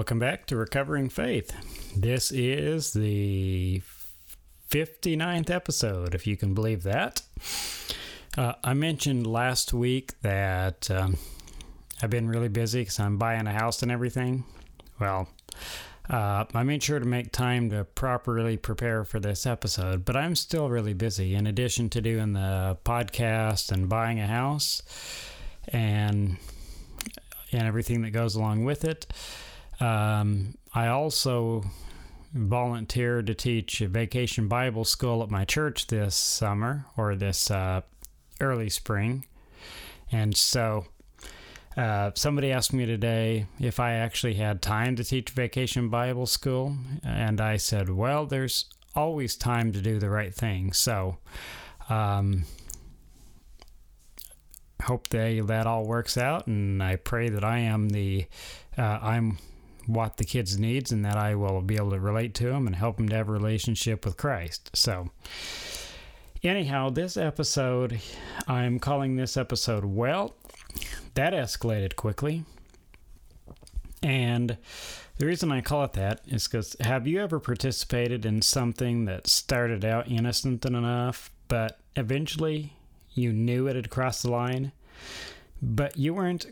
Welcome back to Recovering Faith. This is the 59th episode, if you can believe that. Uh, I mentioned last week that um, I've been really busy because I'm buying a house and everything. Well, uh, I made sure to make time to properly prepare for this episode, but I'm still really busy. In addition to doing the podcast and buying a house, and and everything that goes along with it. Um, I also volunteered to teach a vacation Bible school at my church this summer or this uh, early spring. And so uh, somebody asked me today if I actually had time to teach vacation Bible school. And I said, well, there's always time to do the right thing. So, um, hope they that all works out, and I pray that I am the uh, I'm what the kids needs, and that I will be able to relate to them and help them to have a relationship with Christ. So. Anyhow, this episode, I'm calling this episode Well. That escalated quickly. And the reason I call it that is because have you ever participated in something that started out innocent enough, but eventually you knew it had crossed the line, but you weren't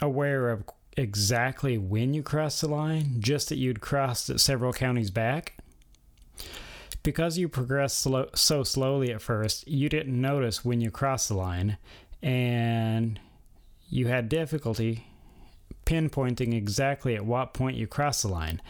aware of exactly when you crossed the line, just that you'd crossed it several counties back. Because you progressed slow, so slowly at first, you didn't notice when you crossed the line, and you had difficulty pinpointing exactly at what point you crossed the line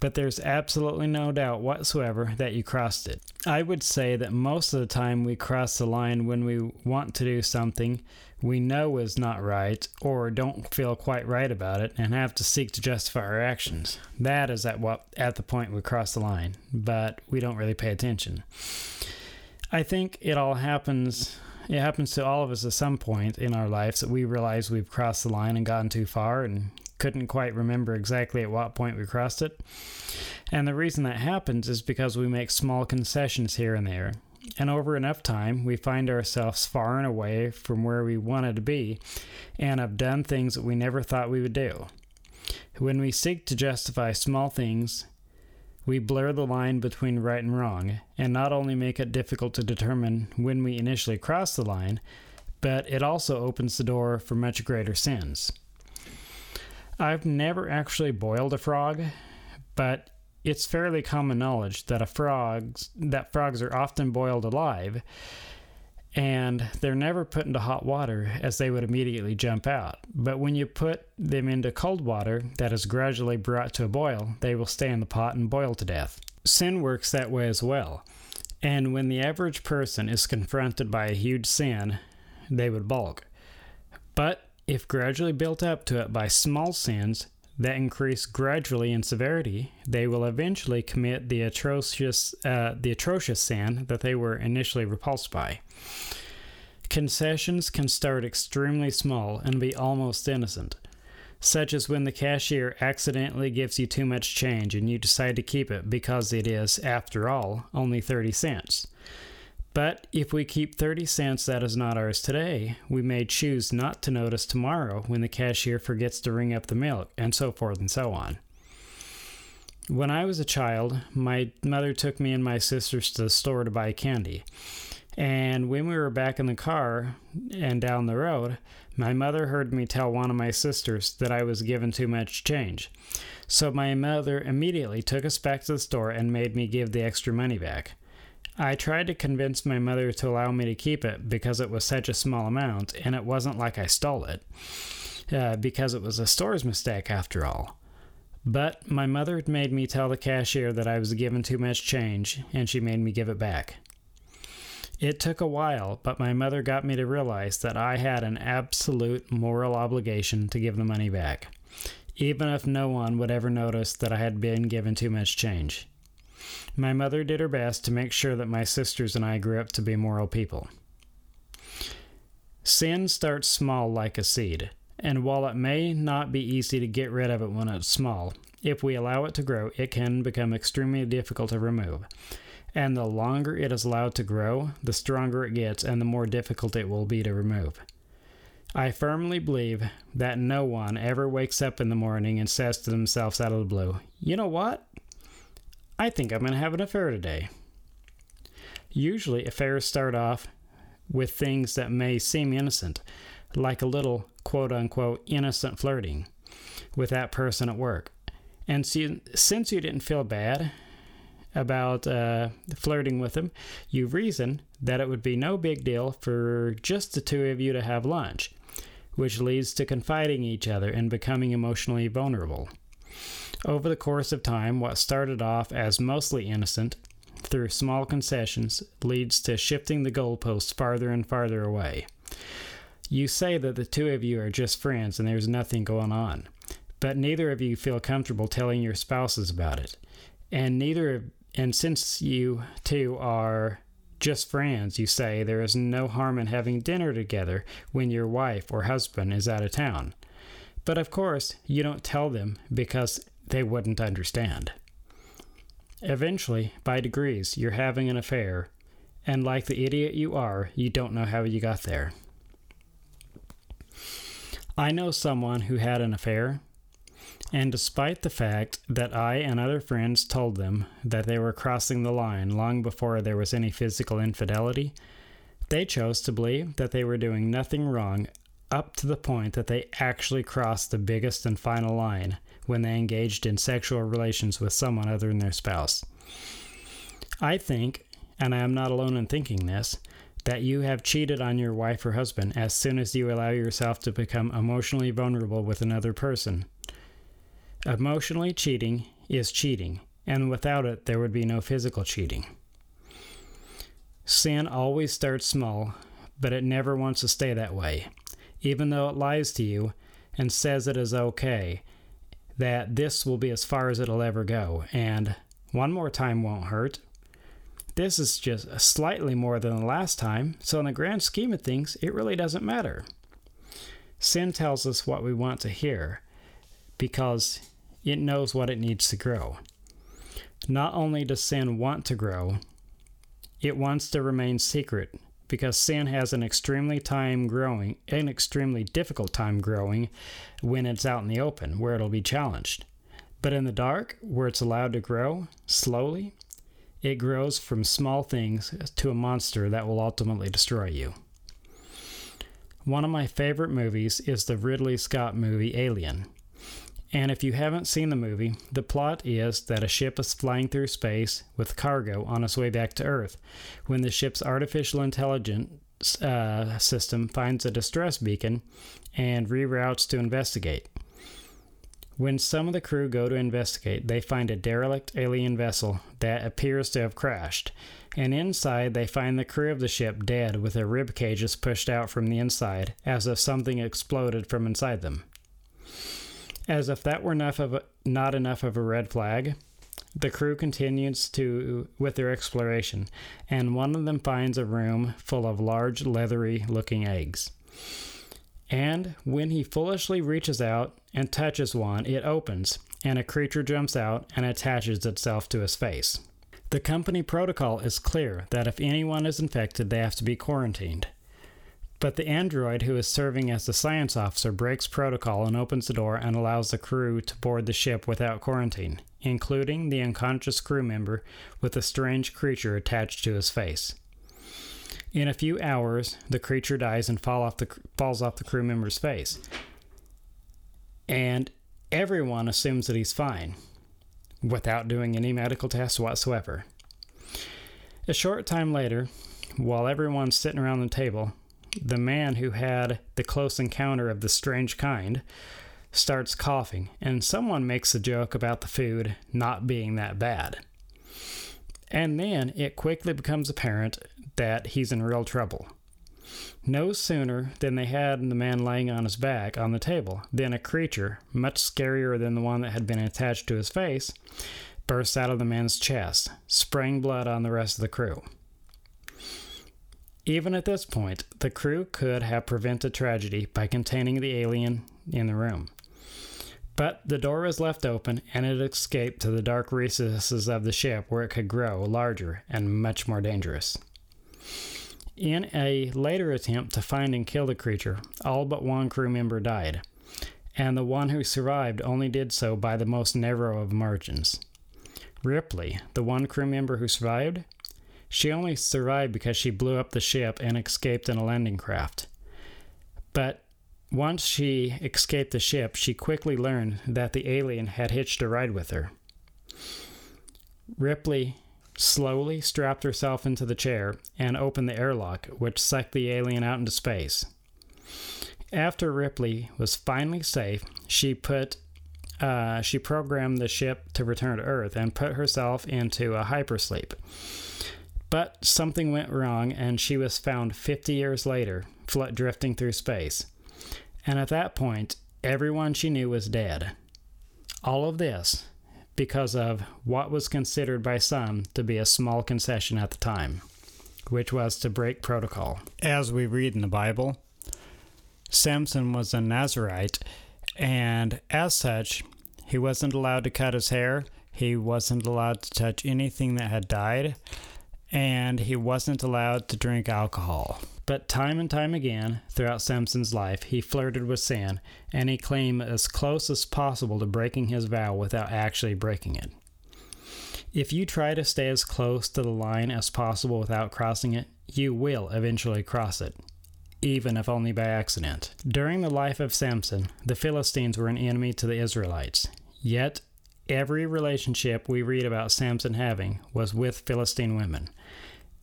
but there's absolutely no doubt whatsoever that you crossed it. I would say that most of the time we cross the line when we want to do something we know is not right or don't feel quite right about it and have to seek to justify our actions. That is at what at the point we cross the line, but we don't really pay attention. I think it all happens it happens to all of us at some point in our lives that we realize we've crossed the line and gotten too far and couldn't quite remember exactly at what point we crossed it. And the reason that happens is because we make small concessions here and there. And over enough time, we find ourselves far and away from where we wanted to be and have done things that we never thought we would do. When we seek to justify small things, we blur the line between right and wrong, and not only make it difficult to determine when we initially cross the line, but it also opens the door for much greater sins. I've never actually boiled a frog, but it's fairly common knowledge that frogs that frogs are often boiled alive and they're never put into hot water as they would immediately jump out. But when you put them into cold water that is gradually brought to a boil, they will stay in the pot and boil to death. Sin works that way as well. And when the average person is confronted by a huge sin, they would balk. But if gradually built up to it by small sins that increase gradually in severity, they will eventually commit the atrocious, uh, the atrocious sin that they were initially repulsed by. Concessions can start extremely small and be almost innocent, such as when the cashier accidentally gives you too much change and you decide to keep it because it is, after all, only 30 cents. But if we keep 30 cents that is not ours today, we may choose not to notice tomorrow when the cashier forgets to ring up the milk, and so forth and so on. When I was a child, my mother took me and my sisters to the store to buy candy. And when we were back in the car and down the road, my mother heard me tell one of my sisters that I was given too much change. So my mother immediately took us back to the store and made me give the extra money back. I tried to convince my mother to allow me to keep it because it was such a small amount, and it wasn't like I stole it, uh, because it was a store's mistake after all. But my mother had made me tell the cashier that I was given too much change, and she made me give it back. It took a while, but my mother got me to realize that I had an absolute moral obligation to give the money back, even if no one would ever notice that I had been given too much change. My mother did her best to make sure that my sisters and I grew up to be moral people. Sin starts small like a seed, and while it may not be easy to get rid of it when it's small, if we allow it to grow, it can become extremely difficult to remove. And the longer it is allowed to grow, the stronger it gets and the more difficult it will be to remove. I firmly believe that no one ever wakes up in the morning and says to themselves out of the blue, You know what? I think I'm going to have an affair today. Usually, affairs start off with things that may seem innocent, like a little quote unquote innocent flirting with that person at work. And since you didn't feel bad about uh, flirting with him, you reason that it would be no big deal for just the two of you to have lunch, which leads to confiding each other and becoming emotionally vulnerable. Over the course of time, what started off as mostly innocent through small concessions leads to shifting the goalposts farther and farther away. You say that the two of you are just friends and there's nothing going on but neither of you feel comfortable telling your spouses about it. And neither of, and since you two are just friends, you say there is no harm in having dinner together when your wife or husband is out of town. But of course, you don't tell them because they wouldn't understand. Eventually, by degrees, you're having an affair, and like the idiot you are, you don't know how you got there. I know someone who had an affair and despite the fact that I and other friends told them that they were crossing the line long before there was any physical infidelity, they chose to believe that they were doing nothing wrong up to the point that they actually crossed the biggest and final line when they engaged in sexual relations with someone other than their spouse. I think, and I am not alone in thinking this, that you have cheated on your wife or husband as soon as you allow yourself to become emotionally vulnerable with another person. Emotionally cheating is cheating, and without it, there would be no physical cheating. Sin always starts small, but it never wants to stay that way. Even though it lies to you and says it is okay, that this will be as far as it'll ever go, and one more time won't hurt. This is just slightly more than the last time, so in the grand scheme of things, it really doesn't matter. Sin tells us what we want to hear because it knows what it needs to grow. Not only does sin want to grow, it wants to remain secret because sin has an extremely time growing, an extremely difficult time growing when it's out in the open where it'll be challenged. But in the dark, where it's allowed to grow slowly, it grows from small things to a monster that will ultimately destroy you. One of my favorite movies is the Ridley Scott movie Alien. And if you haven't seen the movie, the plot is that a ship is flying through space with cargo on its way back to Earth when the ship's artificial intelligence uh, system finds a distress beacon and reroutes to investigate. When some of the crew go to investigate, they find a derelict alien vessel that appears to have crashed, and inside they find the crew of the ship dead with their rib cages pushed out from the inside as if something exploded from inside them. As if that were enough of a, not enough of a red flag, the crew continues to with their exploration, and one of them finds a room full of large leathery looking eggs. And when he foolishly reaches out and touches one, it opens, and a creature jumps out and attaches itself to his face. The company protocol is clear that if anyone is infected, they have to be quarantined. But the android who is serving as the science officer breaks protocol and opens the door and allows the crew to board the ship without quarantine, including the unconscious crew member with a strange creature attached to his face. In a few hours, the creature dies and fall off the, falls off the crew member's face. And everyone assumes that he's fine, without doing any medical tests whatsoever. A short time later, while everyone's sitting around the table, the man who had the close encounter of the strange kind starts coughing, and someone makes a joke about the food not being that bad. And then it quickly becomes apparent that he's in real trouble. No sooner than they had the man laying on his back on the table than a creature, much scarier than the one that had been attached to his face, burst out of the man's chest, spraying blood on the rest of the crew. Even at this point, the crew could have prevented tragedy by containing the alien in the room. But the door was left open and it escaped to the dark recesses of the ship where it could grow larger and much more dangerous. In a later attempt to find and kill the creature, all but one crew member died, and the one who survived only did so by the most narrow of margins. Ripley, the one crew member who survived, she only survived because she blew up the ship and escaped in a landing craft. But once she escaped the ship, she quickly learned that the alien had hitched a ride with her. Ripley slowly strapped herself into the chair and opened the airlock, which sucked the alien out into space. After Ripley was finally safe, she put uh, she programmed the ship to return to Earth and put herself into a hypersleep. But something went wrong, and she was found 50 years later, drifting through space. And at that point, everyone she knew was dead. All of this because of what was considered by some to be a small concession at the time, which was to break protocol. As we read in the Bible, Samson was a Nazarite, and as such, he wasn't allowed to cut his hair, he wasn't allowed to touch anything that had died, and he wasn't allowed to drink alcohol. But time and time again, throughout Samson's life, he flirted with sin, and he came as close as possible to breaking his vow without actually breaking it. If you try to stay as close to the line as possible without crossing it, you will eventually cross it, even if only by accident. During the life of Samson, the Philistines were an enemy to the Israelites. Yet, every relationship we read about Samson having was with Philistine women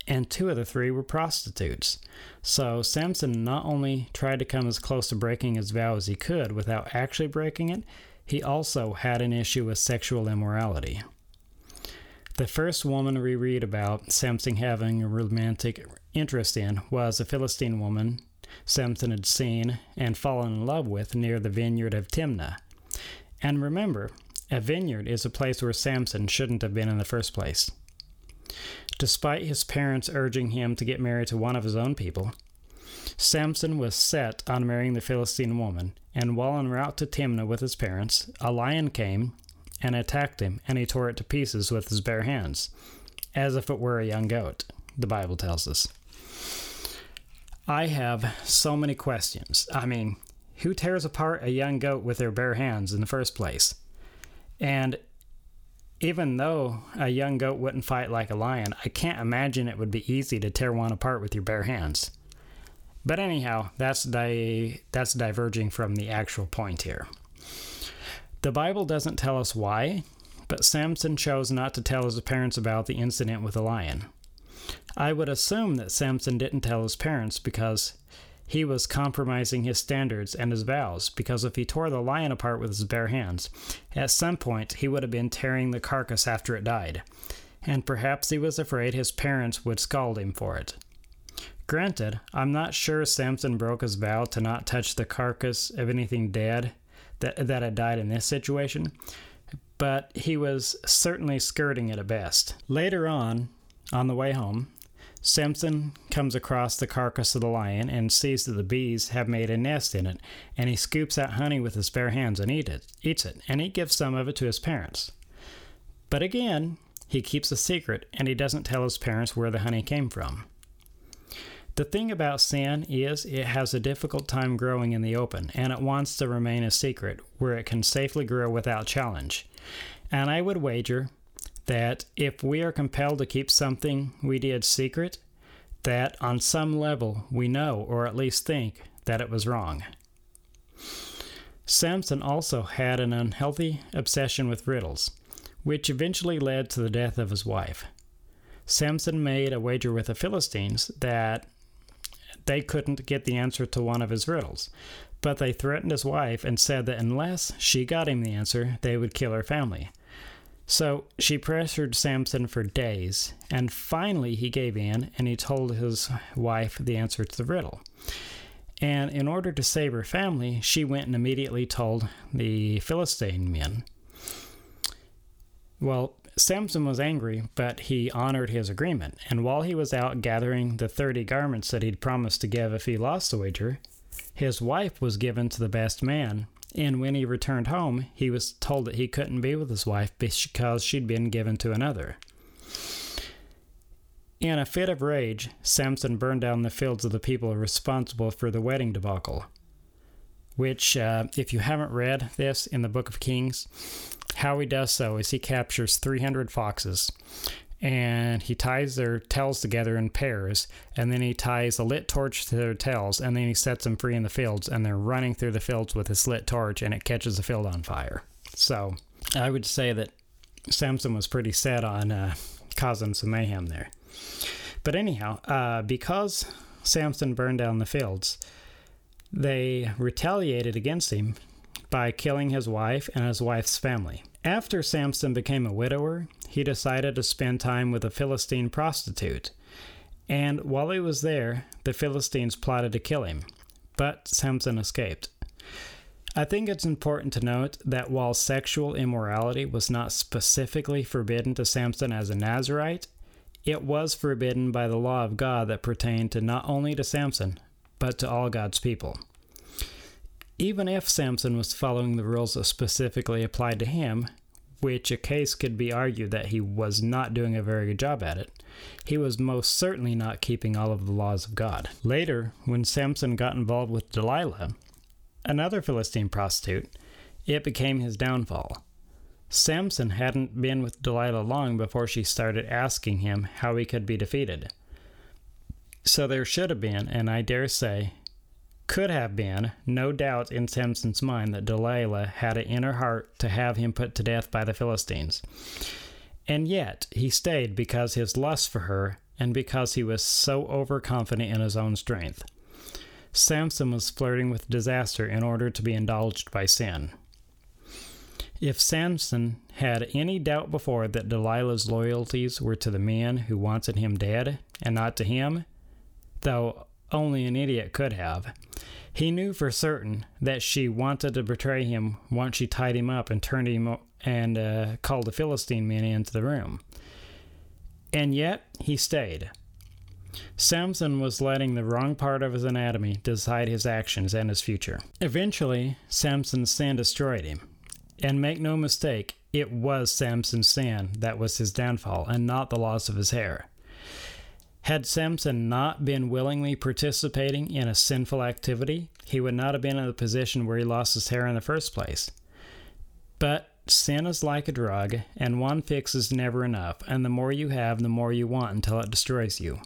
and two of the three were prostitutes. So Samson not only tried to come as close to breaking his vow as he could without actually breaking it, he also had an issue with sexual immorality. The first woman we read about Samson having a romantic interest in was a Philistine woman Samson had seen and fallen in love with near the vineyard of Timnah. And remember, a vineyard is a place where Samson shouldn't have been in the first place. Despite his parents urging him to get married to one of his own people, Samson was set on marrying the Philistine woman, and while en route to Timnah with his parents, a lion came and attacked him, and he tore it to pieces with his bare hands, as if it were a young goat, the Bible tells us. I have so many questions. I mean, who tears apart a young goat with their bare hands in the first place? And even though a young goat wouldn't fight like a lion, I can't imagine it would be easy to tear one apart with your bare hands. But anyhow, that's di- that's diverging from the actual point here. The Bible doesn't tell us why, but Samson chose not to tell his parents about the incident with the lion. I would assume that Samson didn't tell his parents because he was compromising his standards and his vows, because if he tore the lion apart with his bare hands, at some point he would have been tearing the carcass after it died, and perhaps he was afraid his parents would scald him for it. Granted, I'm not sure Samson broke his vow to not touch the carcass of anything dead that, that had died in this situation, but he was certainly skirting it at best. Later on, on the way home, Samson comes across the carcass of the lion and sees that the bees have made a nest in it, and he scoops out honey with his bare hands and eat it, eats it, and he gives some of it to his parents. But again, he keeps a secret and he doesn't tell his parents where the honey came from. The thing about sin is it has a difficult time growing in the open, and it wants to remain a secret where it can safely grow without challenge. And I would wager that if we are compelled to keep something we did secret, that on some level we know, or at least think, that it was wrong. Samson also had an unhealthy obsession with riddles, which eventually led to the death of his wife. Samson made a wager with the Philistines that they couldn't get the answer to one of his riddles, but they threatened his wife and said that unless she got him the answer, they would kill her family. So she pressured Samson for days, and finally he gave in and he told his wife the answer to the riddle. And in order to save her family, she went and immediately told the Philistine men. Well, Samson was angry, but he honored his agreement. And while he was out gathering the 30 garments that he'd promised to give if he lost the wager, his wife was given to the best man. And when he returned home, he was told that he couldn't be with his wife because she'd been given to another. In a fit of rage, Samson burned down the fields of the people responsible for the wedding debacle. Which, uh, if you haven't read this in the Book of Kings, how he does so is he captures 300 foxes and he ties their tails together in pairs and then he ties a lit torch to their tails and then he sets them free in the fields and they're running through the fields with his lit torch and it catches the field on fire. So I would say that Samson was pretty set on uh, causing some mayhem there. But anyhow, uh, because Samson burned down the fields, they retaliated against him by killing his wife and his wife's family. After Samson became a widower, he decided to spend time with a Philistine prostitute. And while he was there, the Philistines plotted to kill him, but Samson escaped. I think it's important to note that while sexual immorality was not specifically forbidden to Samson as a Nazarite, it was forbidden by the law of God that pertained to not only to Samson, but to all God's people. Even if Samson was following the rules that specifically applied to him, which a case could be argued that he was not doing a very good job at it, he was most certainly not keeping all of the laws of God. Later, when Samson got involved with Delilah, another Philistine prostitute, it became his downfall. Samson hadn't been with Delilah long before she started asking him how he could be defeated. So there should have been, and I dare say, could have been, no doubt in Samson's mind that Delilah had it in her heart to have him put to death by the Philistines. And yet he stayed because his lust for her and because he was so overconfident in his own strength. Samson was flirting with disaster in order to be indulged by sin. If Samson had any doubt before that Delilah's loyalties were to the man who wanted him dead and not to him, though only an idiot could have, he knew for certain that she wanted to betray him once she tied him up and turned him and uh, called the Philistine men into the room. And yet he stayed. Samson was letting the wrong part of his anatomy decide his actions and his future. Eventually, Samson's sin destroyed him, and make no mistake, it was Samson's sin that was his downfall, and not the loss of his hair. Had Samson not been willingly participating in a sinful activity, he would not have been in the position where he lost his hair in the first place. But sin is like a drug, and one fix is never enough, and the more you have, the more you want until it destroys you.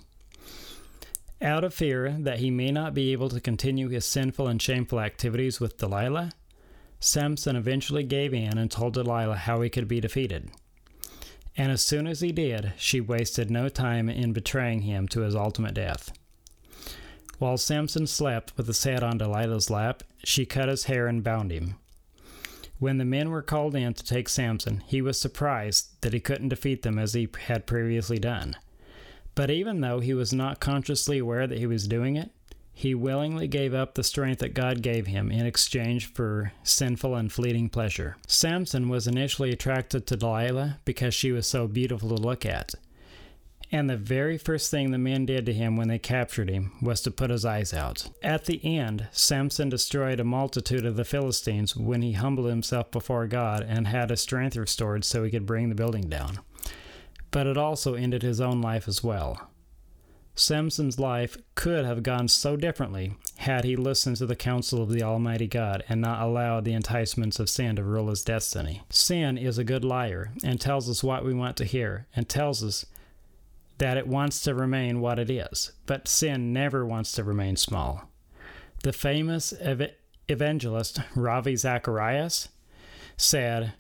Out of fear that he may not be able to continue his sinful and shameful activities with Delilah, Samson eventually gave in and told Delilah how he could be defeated. And as soon as he did, she wasted no time in betraying him to his ultimate death. While Samson slept with his head on Delilah's lap, she cut his hair and bound him. When the men were called in to take Samson, he was surprised that he couldn't defeat them as he had previously done. But even though he was not consciously aware that he was doing it, he willingly gave up the strength that God gave him in exchange for sinful and fleeting pleasure. Samson was initially attracted to Delilah because she was so beautiful to look at. And the very first thing the men did to him when they captured him was to put his eyes out. At the end, Samson destroyed a multitude of the Philistines when he humbled himself before God and had his strength restored so he could bring the building down. But it also ended his own life as well. Samson's life could have gone so differently had he listened to the counsel of the Almighty God and not allowed the enticements of sin to rule his destiny. Sin is a good liar and tells us what we want to hear and tells us that it wants to remain what it is, but sin never wants to remain small. The famous ev- evangelist Ravi Zacharias said,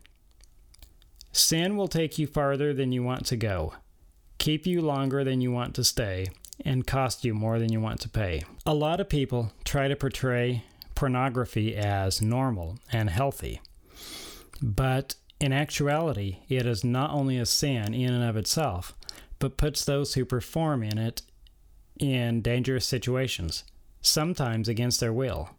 Sin will take you farther than you want to go, keep you longer than you want to stay, and cost you more than you want to pay. A lot of people try to portray pornography as normal and healthy. But In actuality, it is not only a sin in and of itself, but puts those who perform in it in dangerous situations, sometimes against their will.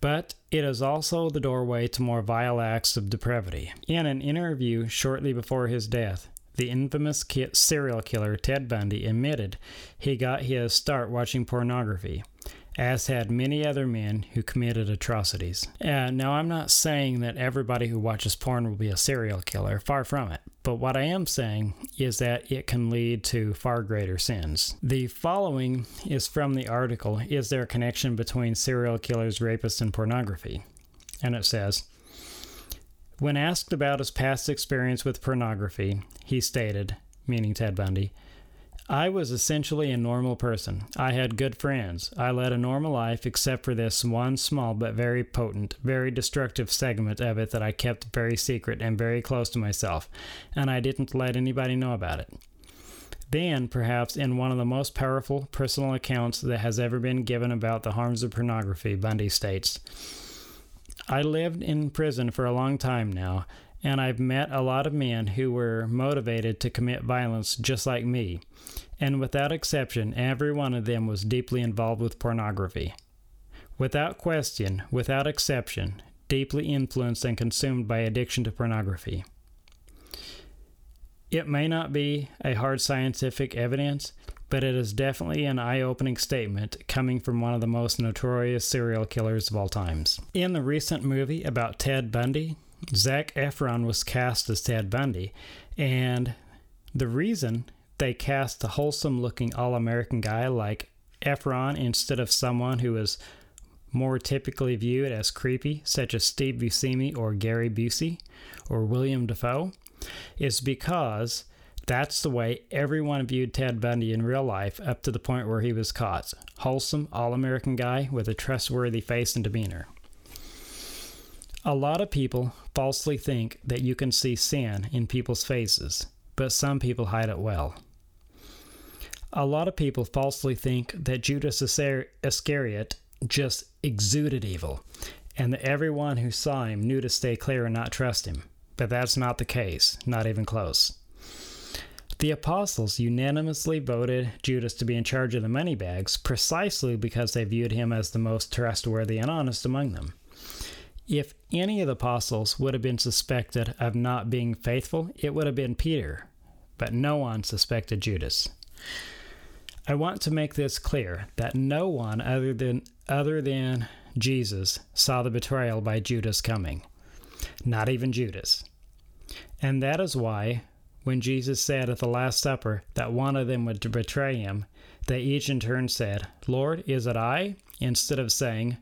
But it is also the doorway to more vile acts of depravity. In an interview shortly before his death, the infamous serial killer Ted Bundy admitted he got his start watching pornography as had many other men who committed atrocities. Uh, now, I'm not saying that everybody who watches porn will be a serial killer, far from it. But what I am saying is that it can lead to far greater sins. The following is from the article Is There a Connection Between Serial Killers, Rapists, and Pornography? And it says, when asked about his past experience with pornography, he stated, meaning Ted Bundy, I was essentially a normal person. I had good friends. I led a normal life except for this one small but very potent, very destructive segment of it that I kept very secret and very close to myself, and I didn't let anybody know about it. Then, perhaps in one of the most powerful personal accounts that has ever been given about the harms of pornography, Bundy states, I lived in prison for a long time now, and I've met a lot of men who were motivated to commit violence just like me. And without exception, every one of them was deeply involved with pornography. Without question, without exception, deeply influenced and consumed by addiction to pornography. It may not be a hard scientific evidence, but it is definitely an eye opening statement coming from one of the most notorious serial killers of all times. In the recent movie about Ted Bundy, Zac Efron was cast as Ted Bundy, and the reason they cast a wholesome looking all American guy like Efron instead of someone who is more typically viewed as creepy, such as Steve Buscemi or Gary Busey or William Dafoe, is because that's the way everyone viewed Ted Bundy in real life up to the point where he was caught. Wholesome, all American guy with a trustworthy face and demeanor. A lot of people falsely think that you can see sin in people's faces, but some people hide it well. A lot of people falsely think that Judas Iscariot just exuded evil, and that everyone who saw him knew to stay clear and not trust him. But that's not the case, not even close. The apostles unanimously voted Judas to be in charge of the money bags precisely because they viewed him as the most trustworthy and honest among them. If any of the apostles would have been suspected of not being faithful, it would have been Peter, but no one suspected Judas. I want to make this clear that no one other than other than Jesus saw the betrayal by Judas coming. Not even Judas. And that is why when Jesus said at the last supper that one of them would betray him, they each in turn said, "Lord, is it I?" instead of saying,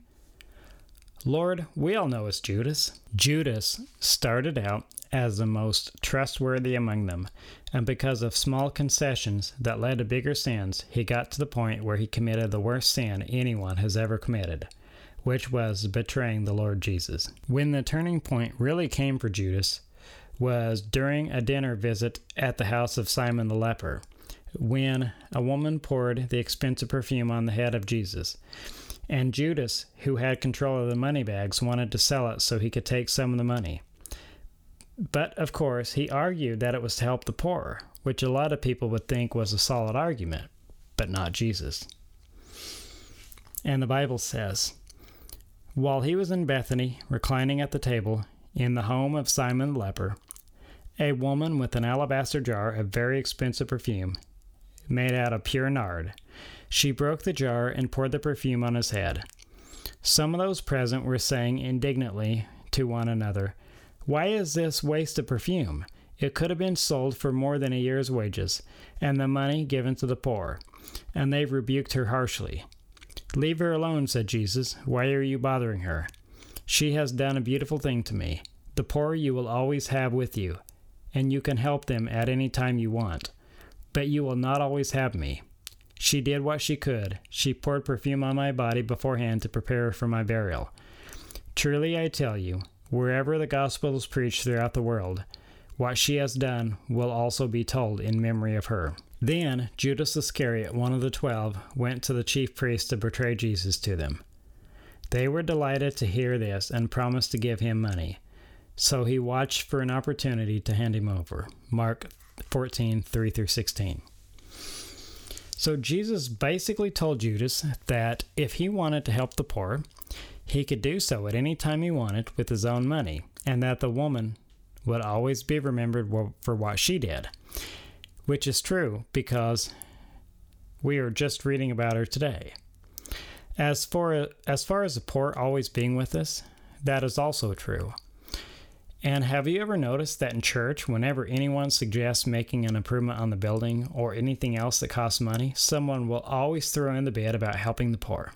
Lord, we all know it's Judas. Judas started out as the most trustworthy among them, and because of small concessions that led to bigger sins, he got to the point where he committed the worst sin anyone has ever committed, which was betraying the Lord Jesus. When the turning point really came for Judas was during a dinner visit at the house of Simon the leper, when a woman poured the expensive perfume on the head of Jesus. And Judas, who had control of the money bags, wanted to sell it so he could take some of the money. But of course, he argued that it was to help the poor, which a lot of people would think was a solid argument, but not Jesus. And the Bible says, While he was in Bethany, reclining at the table in the home of Simon the leper, a woman with an alabaster jar of very expensive perfume, made out of pure nard, she broke the jar and poured the perfume on his head. Some of those present were saying indignantly to one another, Why is this waste of perfume? It could have been sold for more than a year's wages, and the money given to the poor. And they rebuked her harshly. Leave her alone, said Jesus. Why are you bothering her? She has done a beautiful thing to me. The poor you will always have with you, and you can help them at any time you want. But you will not always have me. She did what she could. She poured perfume on my body beforehand to prepare for my burial. Truly I tell you, wherever the gospel is preached throughout the world, what she has done will also be told in memory of her. Then Judas Iscariot, one of the twelve, went to the chief priests to betray Jesus to them. They were delighted to hear this and promised to give him money. So he watched for an opportunity to hand him over. Mark 14, 3 through 16. So Jesus basically told Judas that if he wanted to help the poor, he could do so at any time he wanted with his own money, and that the woman would always be remembered for what she did. Which is true because we are just reading about her today. As far as far as the poor always being with us, that is also true. And have you ever noticed that in church, whenever anyone suggests making an improvement on the building or anything else that costs money, someone will always throw in the bit about helping the poor?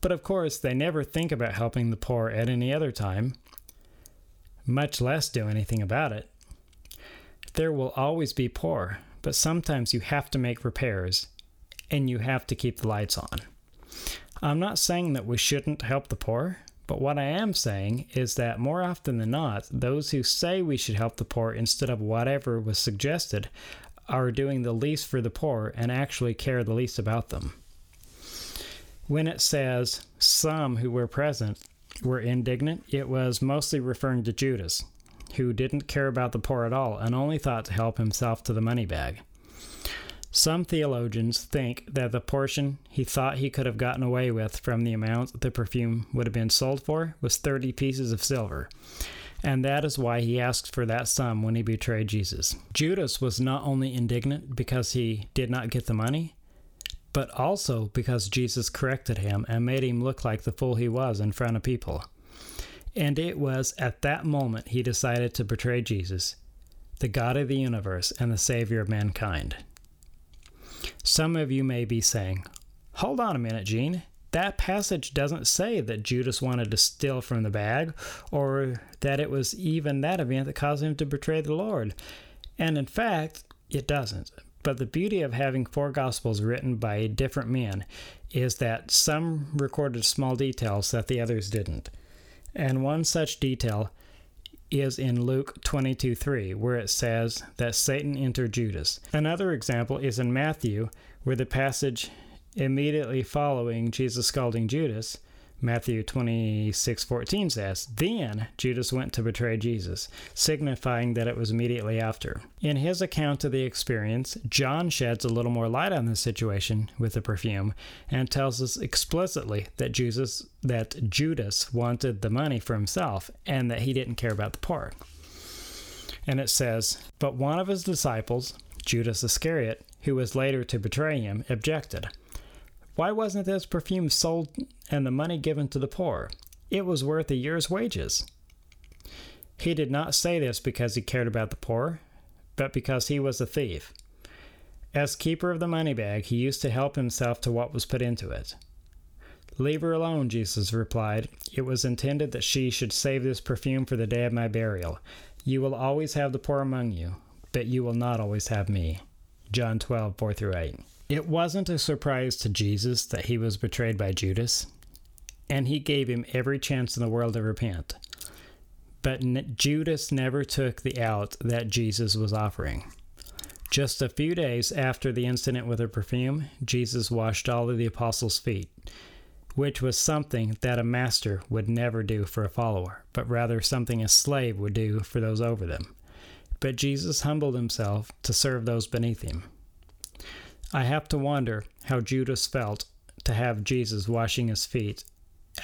But of course, they never think about helping the poor at any other time, much less do anything about it. There will always be poor, but sometimes you have to make repairs and you have to keep the lights on. I'm not saying that we shouldn't help the poor. But what I am saying is that more often than not, those who say we should help the poor instead of whatever was suggested are doing the least for the poor and actually care the least about them. When it says some who were present were indignant, it was mostly referring to Judas, who didn't care about the poor at all and only thought to help himself to the money bag. Some theologians think that the portion he thought he could have gotten away with from the amount the perfume would have been sold for was 30 pieces of silver. And that is why he asked for that sum when he betrayed Jesus. Judas was not only indignant because he did not get the money, but also because Jesus corrected him and made him look like the fool he was in front of people. And it was at that moment he decided to betray Jesus, the God of the universe and the Savior of mankind. Some of you may be saying, Hold on a minute, Gene. That passage doesn't say that Judas wanted to steal from the bag, or that it was even that event that caused him to betray the Lord. And in fact, it doesn't. But the beauty of having four Gospels written by different men is that some recorded small details that the others didn't. And one such detail is in Luke 22 3, where it says that Satan entered Judas. Another example is in Matthew, where the passage immediately following Jesus scalding Judas Matthew 26:14 says, "Then Judas went to betray Jesus, signifying that it was immediately after." In his account of the experience, John sheds a little more light on the situation with the perfume and tells us explicitly that Jesus that Judas wanted the money for himself and that he didn't care about the poor. And it says, "But one of his disciples, Judas Iscariot, who was later to betray him, objected." Why wasn't this perfume sold and the money given to the poor? It was worth a year's wages. He did not say this because he cared about the poor, but because he was a thief. As keeper of the money bag, he used to help himself to what was put into it. Leave her alone, Jesus replied. It was intended that she should save this perfume for the day of my burial. You will always have the poor among you, but you will not always have me. John 12, 4 through 8. It wasn't a surprise to Jesus that he was betrayed by Judas, and he gave him every chance in the world to repent. But Judas never took the out that Jesus was offering. Just a few days after the incident with the perfume, Jesus washed all of the apostles' feet, which was something that a master would never do for a follower, but rather something a slave would do for those over them. But Jesus humbled himself to serve those beneath him. I have to wonder how Judas felt to have Jesus washing his feet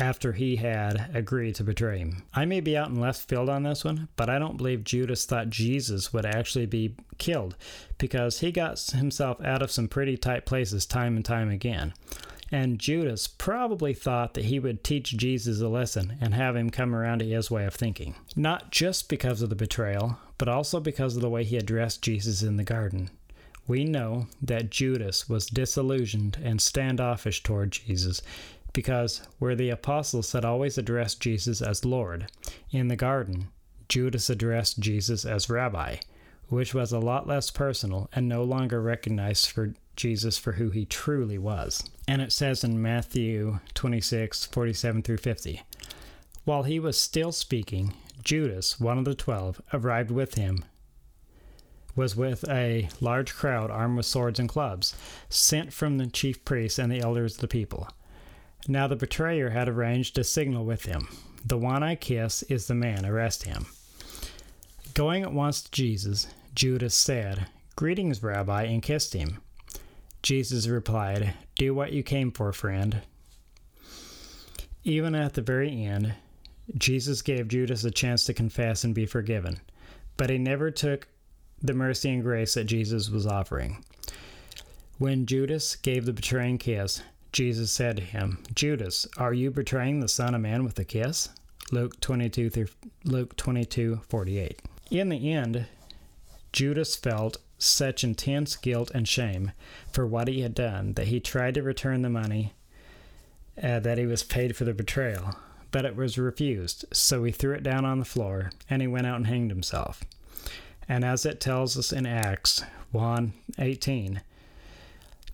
after he had agreed to betray him. I may be out in left field on this one, but I don't believe Judas thought Jesus would actually be killed because he got himself out of some pretty tight places time and time again. And Judas probably thought that he would teach Jesus a lesson and have him come around to his way of thinking. Not just because of the betrayal, but also because of the way he addressed Jesus in the garden we know that Judas was disillusioned and standoffish toward Jesus because where the apostles had always addressed Jesus as Lord, in the garden, Judas addressed Jesus as Rabbi, which was a lot less personal and no longer recognized for Jesus for who he truly was. And it says in Matthew 26 47 through 50 While he was still speaking, Judas, one of the twelve, arrived with him was with a large crowd armed with swords and clubs, sent from the chief priests and the elders of the people. Now the betrayer had arranged a signal with him. The one I kiss is the man, arrest him. Going at once to Jesus, Judas said, Greetings, Rabbi, and kissed him. Jesus replied, Do what you came for, friend. Even at the very end, Jesus gave Judas a chance to confess and be forgiven, but he never took the mercy and grace that Jesus was offering. When Judas gave the betraying kiss, Jesus said to him, Judas, are you betraying the Son of Man with a kiss? Luke 22 through Luke 22 48. In the end, Judas felt such intense guilt and shame for what he had done that he tried to return the money uh, that he was paid for the betrayal, but it was refused, so he threw it down on the floor and he went out and hanged himself. And as it tells us in Acts 1 18,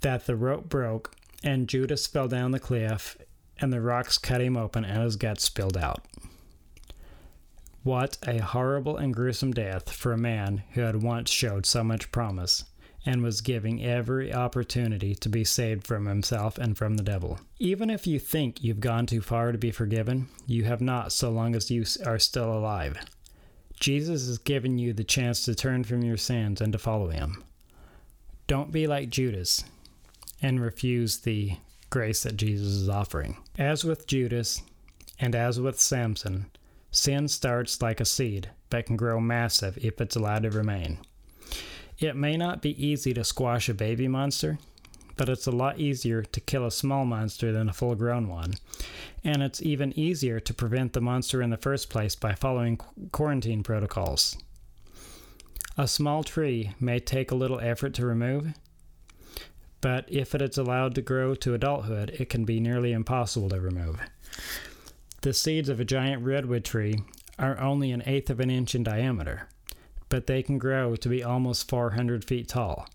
that the rope broke and Judas fell down the cliff and the rocks cut him open and his guts spilled out. What a horrible and gruesome death for a man who had once showed so much promise and was giving every opportunity to be saved from himself and from the devil. Even if you think you've gone too far to be forgiven, you have not so long as you are still alive. Jesus has given you the chance to turn from your sins and to follow him. Don't be like Judas and refuse the grace that Jesus is offering. As with Judas and as with Samson, sin starts like a seed but can grow massive if it's allowed to remain. It may not be easy to squash a baby monster, but it's a lot easier to kill a small monster than a full grown one. And it's even easier to prevent the monster in the first place by following quarantine protocols. A small tree may take a little effort to remove, but if it is allowed to grow to adulthood, it can be nearly impossible to remove. The seeds of a giant redwood tree are only an eighth of an inch in diameter, but they can grow to be almost 400 feet tall.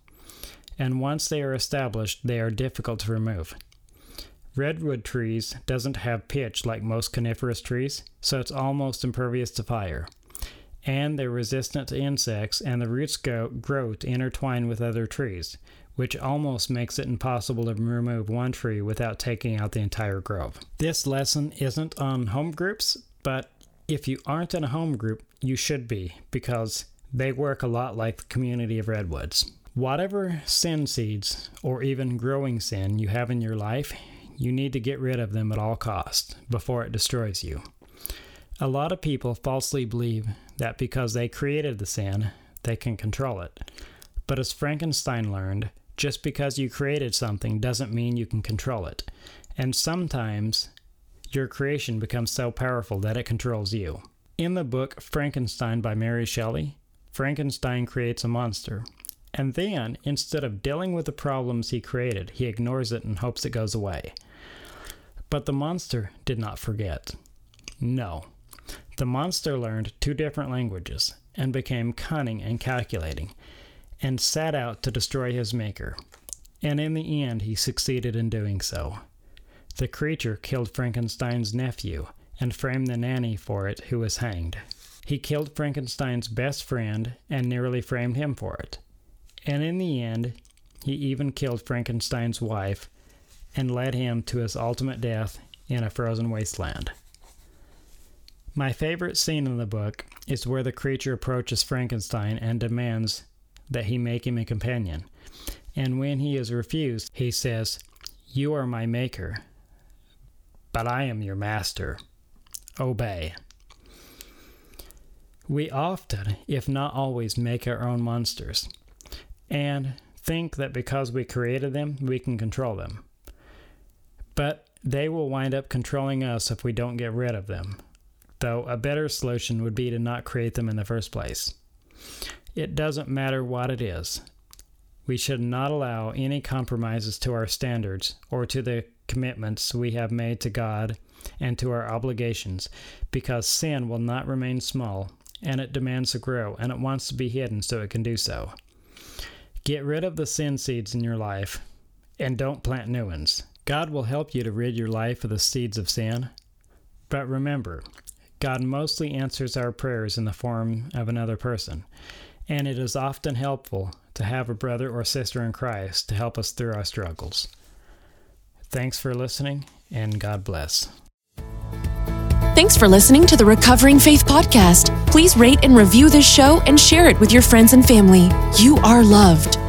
And once they are established, they are difficult to remove. Redwood trees doesn't have pitch like most coniferous trees, so it's almost impervious to fire. And they're resistant to insects, and the roots go, grow to intertwine with other trees, which almost makes it impossible to remove one tree without taking out the entire grove. This lesson isn't on home groups, but if you aren't in a home group, you should be, because they work a lot like the community of redwoods. Whatever sin seeds, or even growing sin, you have in your life, you need to get rid of them at all costs before it destroys you. A lot of people falsely believe that because they created the sin, they can control it. But as Frankenstein learned, just because you created something doesn't mean you can control it. And sometimes your creation becomes so powerful that it controls you. In the book Frankenstein by Mary Shelley, Frankenstein creates a monster. And then, instead of dealing with the problems he created, he ignores it and hopes it goes away. But the monster did not forget. No. The monster learned two different languages and became cunning and calculating and set out to destroy his maker. And in the end, he succeeded in doing so. The creature killed Frankenstein's nephew and framed the nanny for it, who was hanged. He killed Frankenstein's best friend and nearly framed him for it. And in the end, he even killed Frankenstein's wife and led him to his ultimate death in a frozen wasteland. My favorite scene in the book is where the creature approaches Frankenstein and demands that he make him a companion. And when he is refused, he says, You are my maker, but I am your master. Obey. We often, if not always, make our own monsters and think that because we created them, we can control them. But they will wind up controlling us if we don't get rid of them, though a better solution would be to not create them in the first place. It doesn't matter what it is. We should not allow any compromises to our standards or to the commitments we have made to God and to our obligations, because sin will not remain small, and it demands to grow, and it wants to be hidden so it can do so. Get rid of the sin seeds in your life, and don't plant new ones. God will help you to rid your life of the seeds of sin. But remember, God mostly answers our prayers in the form of another person and it is often helpful to have a brother or sister in Christ to help us through our struggles. Thanks for listening, and God bless. Thanks for listening to the Recovering Faith Podcast. Please rate and review this show and share it with your friends and family. You are loved.